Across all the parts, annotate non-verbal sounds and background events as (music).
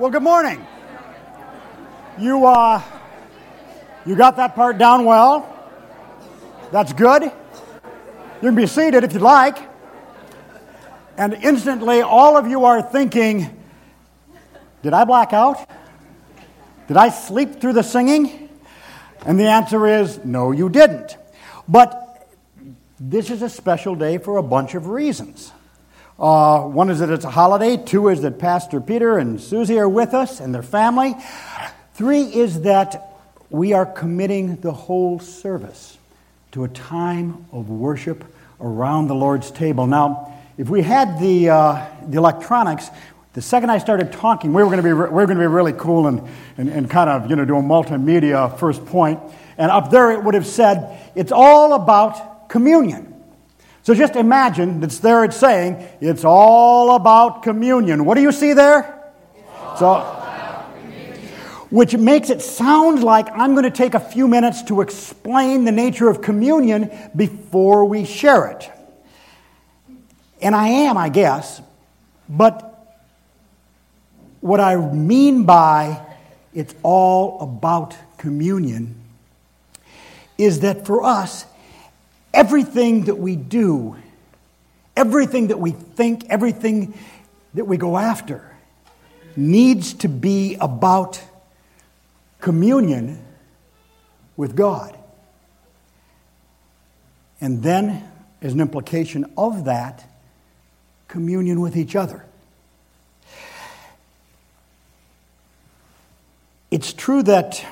Well, good morning. You, uh, you got that part down well. That's good. You can be seated if you'd like. And instantly, all of you are thinking, Did I black out? Did I sleep through the singing? And the answer is, No, you didn't. But this is a special day for a bunch of reasons. Uh, one is that it's a holiday. Two is that Pastor Peter and Susie are with us and their family. Three is that we are committing the whole service to a time of worship around the Lord's table. Now, if we had the, uh, the electronics, the second I started talking, we were going to be, we were going to be really cool and, and, and kind of you know, do a multimedia first point. And up there it would have said, it's all about communion. So just imagine it's there, it's saying, it's all about communion. What do you see there? So, which makes it sound like I'm going to take a few minutes to explain the nature of communion before we share it. And I am, I guess, but what I mean by it's all about communion is that for us, Everything that we do, everything that we think, everything that we go after needs to be about communion with God. And then, as an implication of that, communion with each other. It's true that,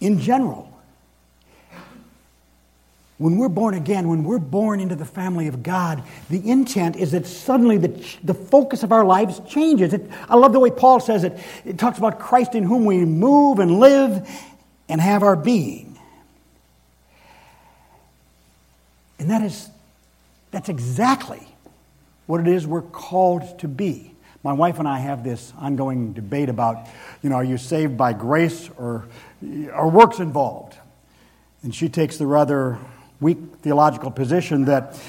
in general, when we're born again, when we're born into the family of God, the intent is that suddenly the, the focus of our lives changes. It, I love the way Paul says it. It talks about Christ in whom we move and live and have our being. And that is, that's exactly what it is we're called to be. My wife and I have this ongoing debate about, you know, are you saved by grace or are works involved? And she takes the rather weak theological position that.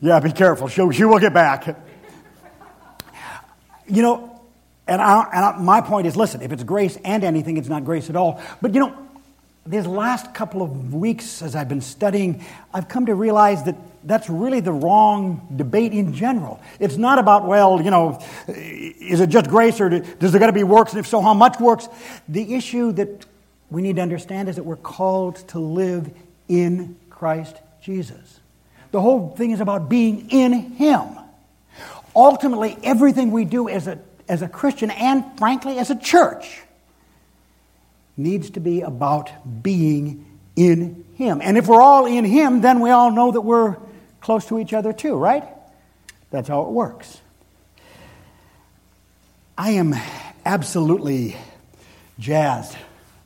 yeah, be careful. She, she will get back. You know, and, I, and I, my point is listen, if it's grace and anything, it's not grace at all. But you know, these last couple of weeks as I've been studying, I've come to realize that that's really the wrong debate in general. It's not about, well, you know, is it just grace or does there got to be works? And if so, how much works? The issue that we need to understand is that we're called to live in Christ Jesus. The whole thing is about being in Him. Ultimately, everything we do as a, as a Christian and, frankly, as a church needs to be about being in Him. And if we're all in Him, then we all know that we're close to each other too, right? That's how it works. I am absolutely jazzed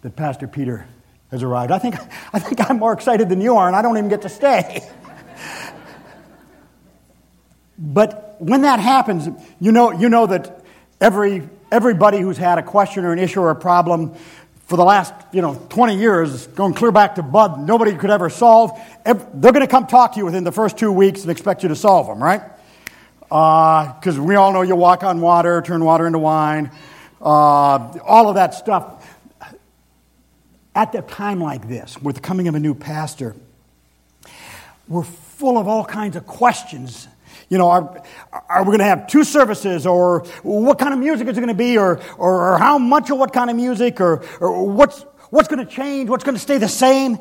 that Pastor Peter has arrived. I think, I think I'm more excited than you are, and I don't even get to stay. but when that happens, you know, you know that every, everybody who's had a question or an issue or a problem for the last you know 20 years going clear back to bud nobody could ever solve they're going to come talk to you within the first two weeks and expect you to solve them right because uh, we all know you walk on water turn water into wine uh, all of that stuff at a time like this, with the coming of a new pastor, we're full of all kinds of questions. You know, are, are we going to have two services, or what kind of music is it going to be, or, or, or how much of what kind of music, or, or what's, what's going to change, what's going to stay the same?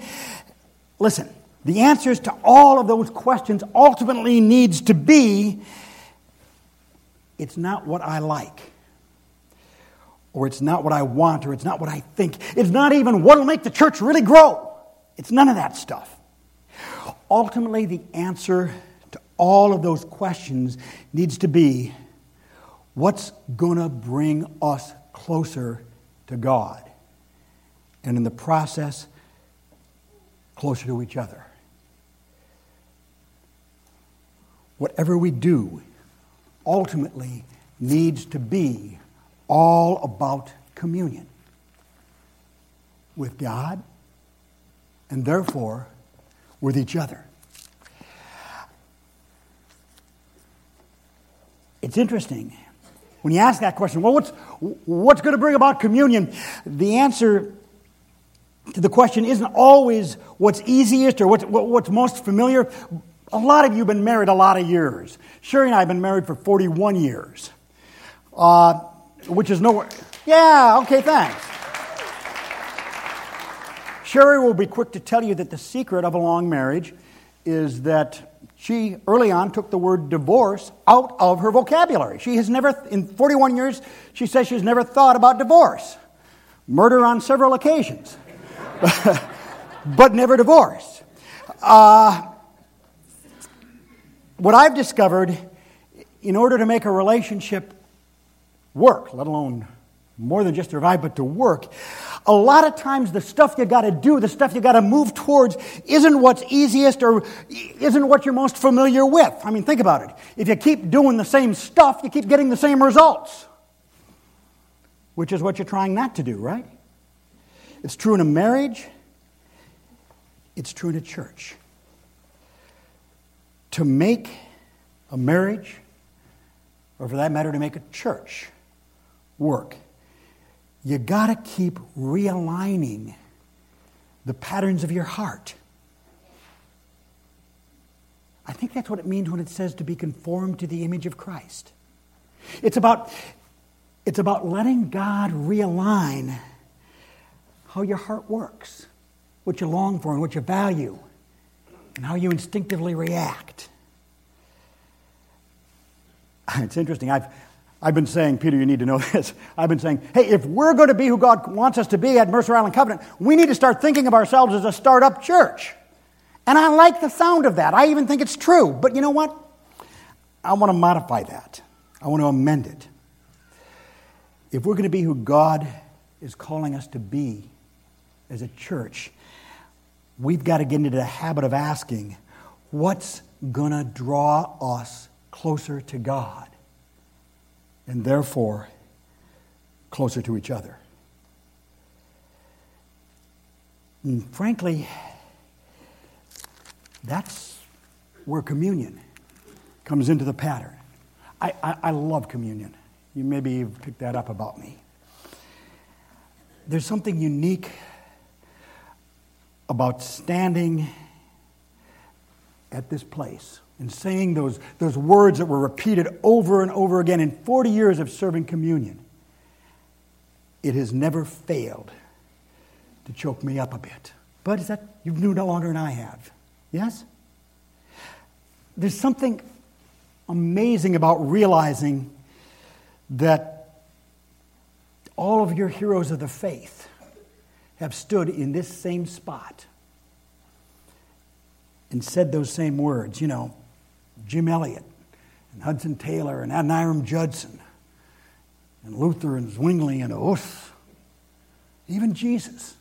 Listen, the answers to all of those questions ultimately needs to be it's not what I like or it's not what I want, or it's not what I think. It's not even what will make the church really grow. It's none of that stuff. Ultimately, the answer to all of those questions needs to be what's going to bring us closer to God? And in the process, closer to each other. Whatever we do ultimately needs to be all about communion with God and therefore with each other. It's interesting. When you ask that question, well, what's, what's going to bring about communion? The answer to the question isn't always what's easiest or what's, what's most familiar. A lot of you have been married a lot of years. Sherry and I have been married for 41 years, uh, which is nowhere. Yeah, okay, thanks. Sherry will be quick to tell you that the secret of a long marriage is that she early on took the word divorce out of her vocabulary. She has never, in 41 years, she says she's never thought about divorce. Murder on several occasions, (laughs) but never divorce. Uh, what I've discovered, in order to make a relationship work, let alone more than just to survive, but to work, a lot of times the stuff you got to do, the stuff you got to move towards, isn't what's easiest or isn't what you're most familiar with. I mean, think about it. If you keep doing the same stuff, you keep getting the same results, which is what you're trying not to do, right? It's true in a marriage, it's true in a church. To make a marriage, or for that matter, to make a church work, you got to keep realigning the patterns of your heart. I think that's what it means when it says to be conformed to the image of Christ. It's about, it's about letting God realign how your heart works, what you long for and what you value, and how you instinctively react. (laughs) It's interesting. I've, I've been saying, Peter, you need to know (laughs) this. I've been saying, hey, if we're going to be who God wants us to be at Mercer Island Covenant, we need to start thinking of ourselves as a startup church. And I like the sound of that. I even think it's true. But you know what? I want to modify that, I want to amend it. If we're going to be who God is calling us to be as a church, we've got to get into the habit of asking, what's going to draw us closer to God? And therefore closer to each other. And frankly, that's where communion comes into the pattern. I, I, I love communion. You maybe you've picked that up about me. There's something unique about standing at this place and saying those, those words that were repeated over and over again in 40 years of serving communion, it has never failed to choke me up a bit. But is that you knew no longer than I have? Yes? There's something amazing about realizing that all of your heroes of the faith have stood in this same spot and said those same words. You know, Jim Elliot and Hudson Taylor and Adoniram Judson and Luther and Zwingli and Oath, even Jesus.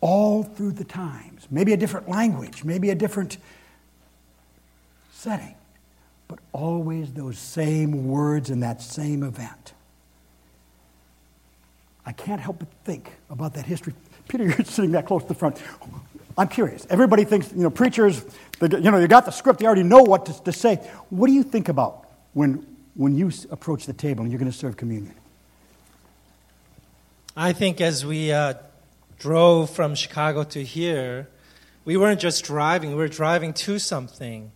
All through the times. Maybe a different language, maybe a different setting, but always those same words in that same event. I can't help but think about that history. Peter, (laughs) you're sitting that close to the front. I'm curious. Everybody thinks, you know, preachers, you know, they got the script, they already know what to, to say. What do you think about when, when you approach the table and you're going to serve communion? I think as we uh, drove from Chicago to here, we weren't just driving, we were driving to something.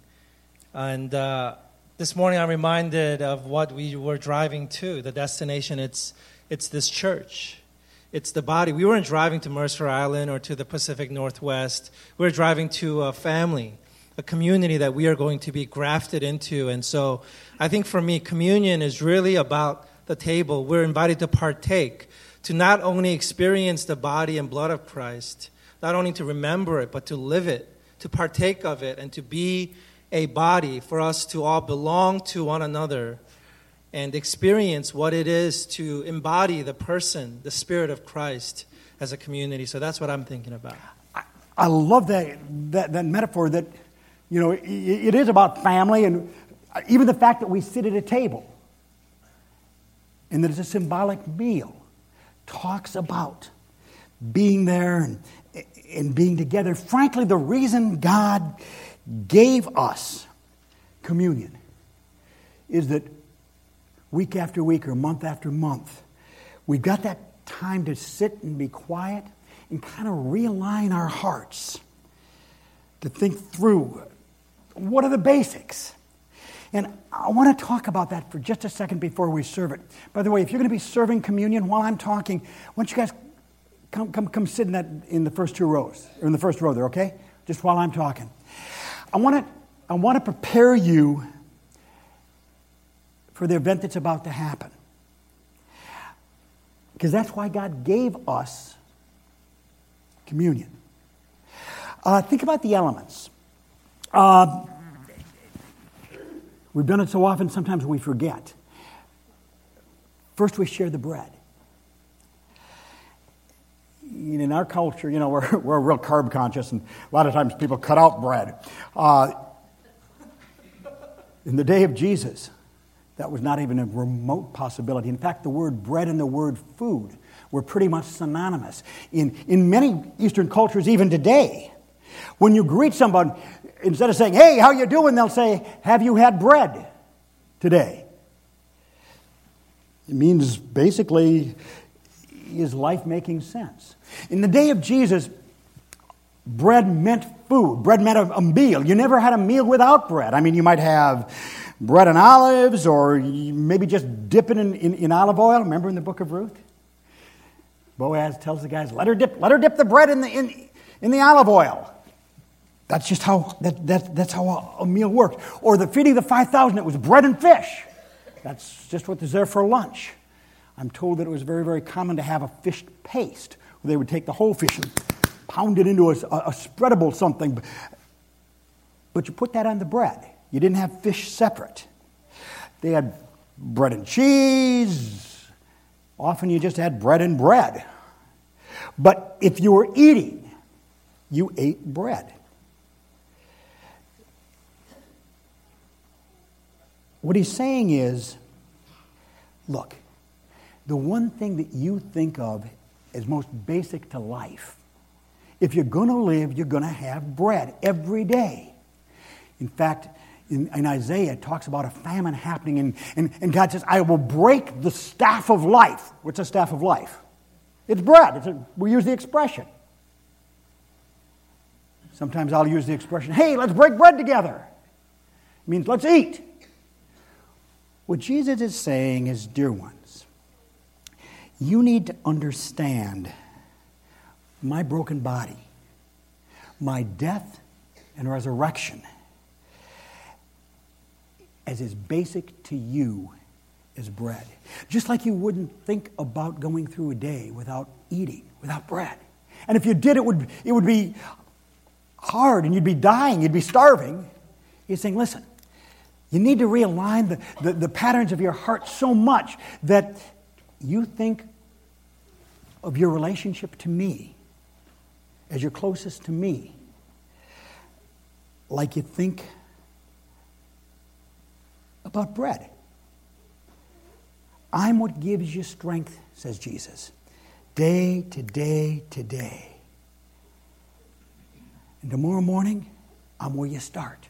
And uh, this morning I'm reminded of what we were driving to, the destination. It's, it's this church. It's the body. We weren't driving to Mercer Island or to the Pacific Northwest. We we're driving to a family, a community that we are going to be grafted into. And so I think for me, communion is really about the table. We're invited to partake, to not only experience the body and blood of Christ, not only to remember it, but to live it, to partake of it, and to be a body for us to all belong to one another and experience what it is to embody the person, the Spirit of Christ as a community. So that's what I'm thinking about. I, I love that, that, that metaphor that, you know, it, it is about family and uh, even the fact that we sit at a table and that it's a symbolic meal talks about being there and, and being together. Frankly, the reason God gave us communion is that week after week or month after month, we've got that time to sit and be quiet and kind of realign our hearts to think through what are the basics. And I want to talk about that for just a second before we serve it. By the way, if you're going to be serving communion while I'm talking, why don't you guys come, come, come sit in, that, in the first two rows, or in the first row there, okay? Just while I'm talking. I want to, I want to prepare you for the event that's about to happen. Because that's why God gave us communion. Uh, think about the elements. Uh, we've done it so often, sometimes we forget. First, we share the bread. In our culture, you know, (laughs) we're, we're real carb conscious, and a lot of times people cut out bread. Uh, in the day of Jesus, that was not even a remote possibility. In fact, the word bread and the word food were pretty much synonymous. In, in many Eastern cultures, even today, when you greet someone, instead of saying, hey, how you doing, they'll say, have you had bread today? It means basically, is life making sense? In the day of Jesus, bread meant food. Bread meant a, a meal. You never had a meal without bread. I mean, you might have bread and olives, or maybe just dipping in, in, in, olive oil. Remember in the book of Ruth? Boaz tells the guys, let her dip, let her dip the bread in the, in, in the olive oil. That's just how, that, that, that's how a, a meal worked. Or the feeding of the 5,000, it was bread and fish. That's just what was there for lunch. I'm told that it was very, very common to have a fish paste. Where they would take the whole fish and pound it into a, a spreadable something. But you put that on the bread. You didn't have fish separate. They had bread and cheese. Often you just had bread and bread. But if you were eating, you ate bread. What he's saying is look, the one thing that you think of as most basic to life, if you're going to live, you're going to have bread every day. In fact, in, in, Isaiah, it talks about a famine happening, and, and, and God says, I will break the staff of life. What's a staff of life? It's bread. It's a, we use the expression. Sometimes I'll use the expression, hey, let's break bread together. It means let's eat. What Jesus is saying is, dear ones, you need to understand my broken body, my death and resurrection as is basic to you as bread. Just like you wouldn't think about going through a day without eating, without bread. And if you did, it would, it would be hard and you'd be dying, you'd be starving. He's saying, listen, you need to realign the, the, the patterns of your heart so much that you think of your relationship to me as you're closest to me like you think about bread. I'm what gives you strength, says Jesus, day to day to day. And tomorrow morning, I'm where you start.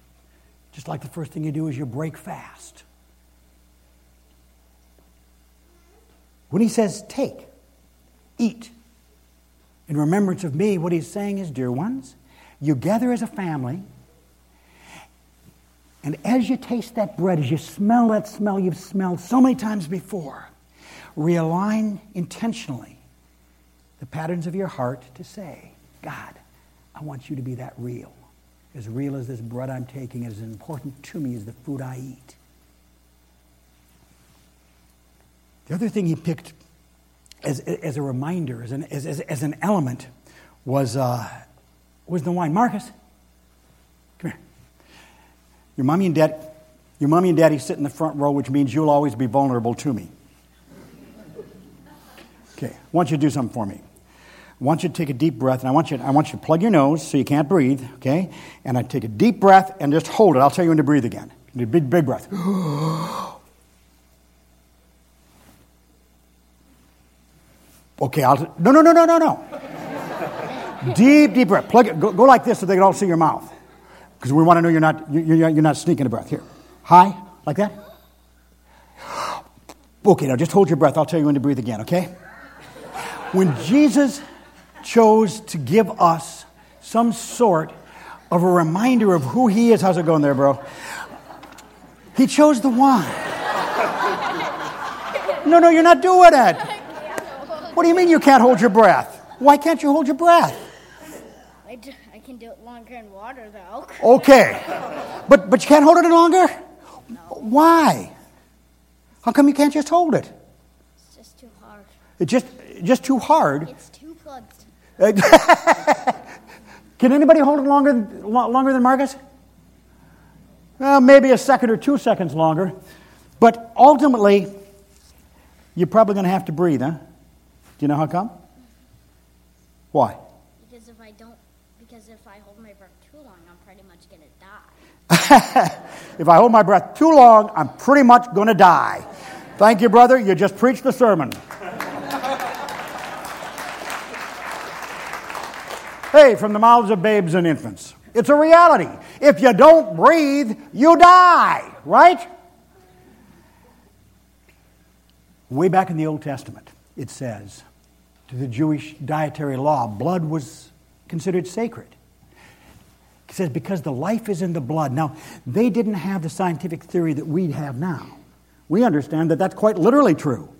Just like the first thing you do is you break fast. When he says, take, eat, in remembrance of me, what he's saying is, dear ones, you gather as a family and as you taste that bread, as you smell that smell you've smelled so many times before, realign intentionally the patterns of your heart to say, God, I want you to be that real. As real as this bread I'm taking, as important to me as the food I eat. The other thing he picked as, as a reminder, as an, as, as, as an element, was, uh, was the wine. Marcus, your mommy and dad, your mommy and daddy sit in the front row, which means you'll always be vulnerable to me. Okay, I want you to do something for me. I want you to take a deep breath, and I want you, I want you to plug your nose so you can't breathe, okay? And I take a deep breath and just hold it. I'll tell you when to breathe again. Big, big breath. (gasps) okay, I'll. No, no, no, no, no, no. deep, deep breath. Plug it. Go, go like this so they can all see your mouth because we want to know you're not, you're, you're not sneaking a breath. Here. High, like that. Okay, now just hold your breath. I'll tell you when to breathe again, okay? When Jesus chose to give us some sort of a reminder of who he is, how's it going there, bro? He chose the wine. No, no, you're not doing it. What do you mean you can't hold your breath? Why can't you hold your breath? Can do it longer in water, though. (laughs) Okay. But, but you can't hold it any longer? Why? How come you can't just hold it? It's just too hard. It's just, just too hard. It's too plugged. Uh, (laughs) can anybody hold it longer, lo- longer than Marcus? Well, maybe a second or two seconds longer. But ultimately, you're probably going to have to breathe, huh? Do you know how come? Why? Because if I don't, because if I hold my breath too long, I'm pretty much gonna die. If I hold my breath too long, I'm pretty much going to die. Thank you, brother. You just preached the sermon. hey, from the mouths of babes and infants. It's a reality. If you don't breathe, you die, right? Way back in the Old Testament, it says to the Jewish dietary law, blood was considered sacred. It says, because the life is in the blood. Now, they didn't have the scientific theory that we have now. We understand that that's quite literally true.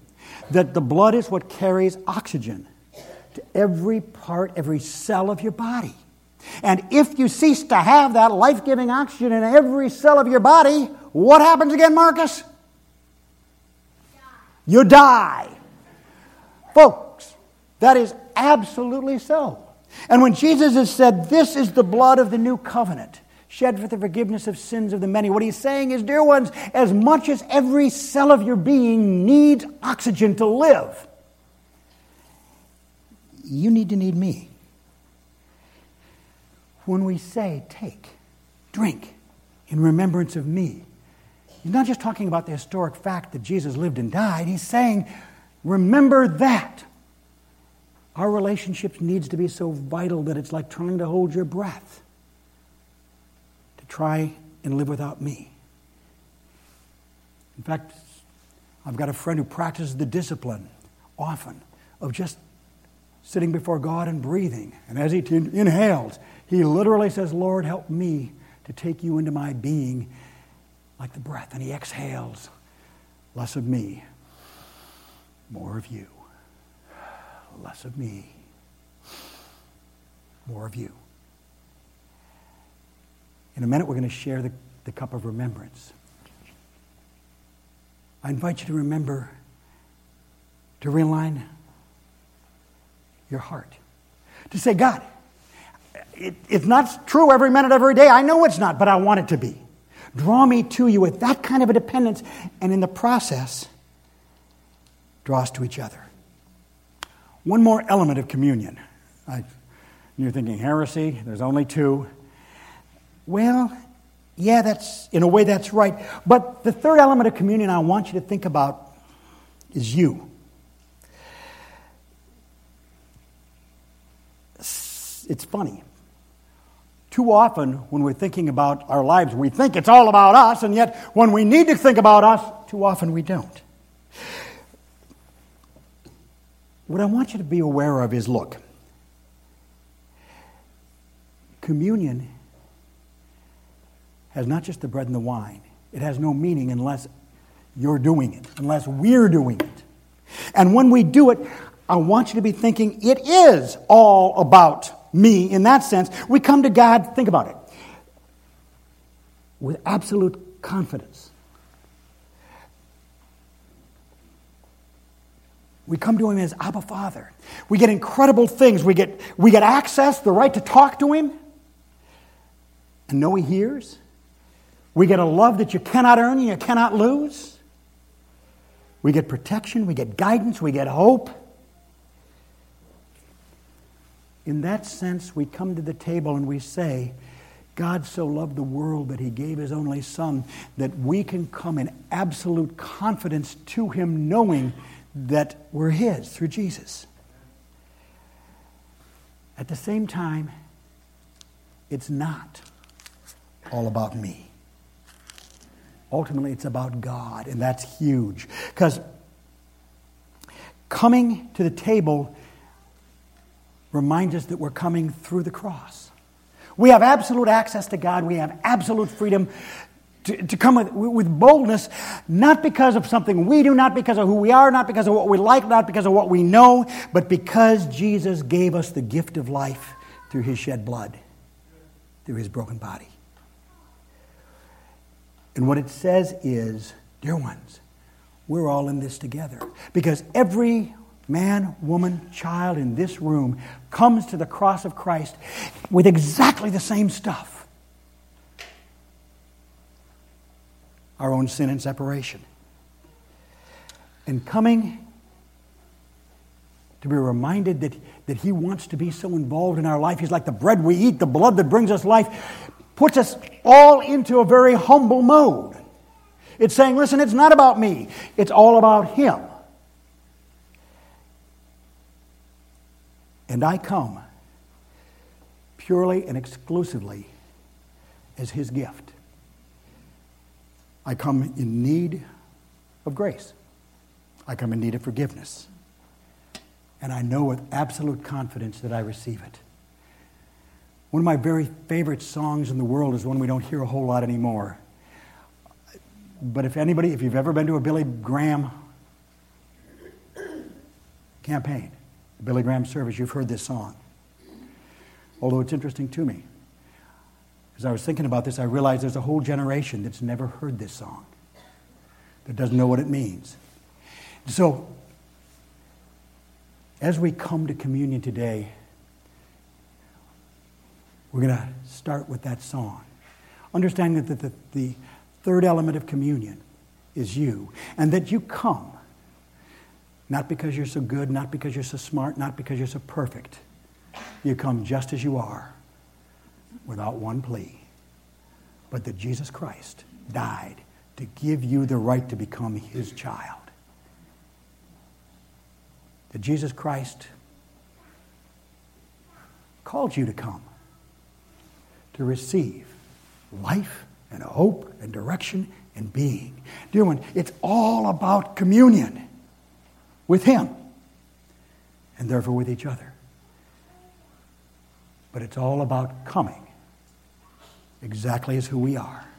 That the blood is what carries oxygen to every part, every cell of your body. And if you cease to have that life giving oxygen in every cell of your body, what happens again, Marcus? You die. Folks, that is absolutely so. And when Jesus has said, This is the blood of the new covenant, shed for the forgiveness of sins of the many, what he's saying is, dear ones, as much as every cell of your being needs oxygen to live, you need to need me. When we say, Take, drink, in remembrance of me, he's not just talking about the historic fact that Jesus lived and died, he's saying, Remember that. Our relationship needs to be so vital that it's like trying to hold your breath, to try and live without me. In fact, I've got a friend who practices the discipline often of just sitting before God and breathing. And as he t- inhales, he literally says, Lord, help me to take you into my being like the breath. And he exhales, less of me, more of you less of me, more of you. In a minute, we're going to share the, the cup of remembrance. I invite you to remember to realign your heart. To say, God, it, it's not true every minute, every day. I know it's not, but I want it to be. Draw me to you with that kind of a dependence, and in the process, draw us to each other. One more element of communion. I, you're thinking heresy, there's only two. Well, yeah, that's in a way that's right. But the third element of communion I want you to think about is you. It's funny. Too often, when we're thinking about our lives, we think it's all about us, and yet when we need to think about us, too often we don't. What I want you to be aware of is look, communion has not just the bread and the wine, it has no meaning unless you're doing it, unless we're doing it. And when we do it, I want you to be thinking it is all about me in that sense. We come to God, think about it, with absolute confidence. We come to him as Abba Father. We get incredible things. We get, we get access, the right to talk to him and know he hears. We get a love that you cannot earn and you cannot lose. We get protection, we get guidance, we get hope. In that sense, we come to the table and we say, God so loved the world that he gave his only Son, that we can come in absolute confidence to him, knowing that we're His through Jesus. At the same time, it's not all about me. Ultimately, it's about God, and that's huge. Because coming to the table reminds us that we're coming through the cross. We have absolute access to God. We have absolute freedom to, to come with, with boldness, not because of something we do, not because of who we are, not because of what we like, not because of what we know, but because Jesus gave us the gift of life through his shed blood, through his broken body. And what it says is, dear ones, we're all in this together. Because every man, woman, child in this room comes to the cross of Christ with exactly the same stuff our own sin and separation. And coming to be reminded that, that He wants to be so involved in our life. He's like the bread we eat, the blood that brings us life, puts us all into a very humble mode. It's saying, listen, it's not about me, it's all about Him. And I come purely and exclusively as His gift. I come in need of grace. I come in need of forgiveness. And I know with absolute confidence that I receive it. One of my very favorite songs in the world is one we don't hear a whole lot anymore. But if anybody, if you've ever been to a Billy Graham campaign, Billy Graham service, you've heard this song. Although it's interesting to me. As I was thinking about this, I realized there's a whole generation that's never heard this song, that doesn't know what it means. So, as we come to communion today, we're going to start with that song. Understanding that the, the third element of communion is you, and that you come not because you're so good, not because you're so smart, not because you're so perfect. You come just as you are without one plea, but that Jesus Christ died to give you the right to become his child. That Jesus Christ called you to come to receive life and hope and direction and being. Dear one, it's all about communion with Him and therefore with each other. But it's all about coming exactly as who we are.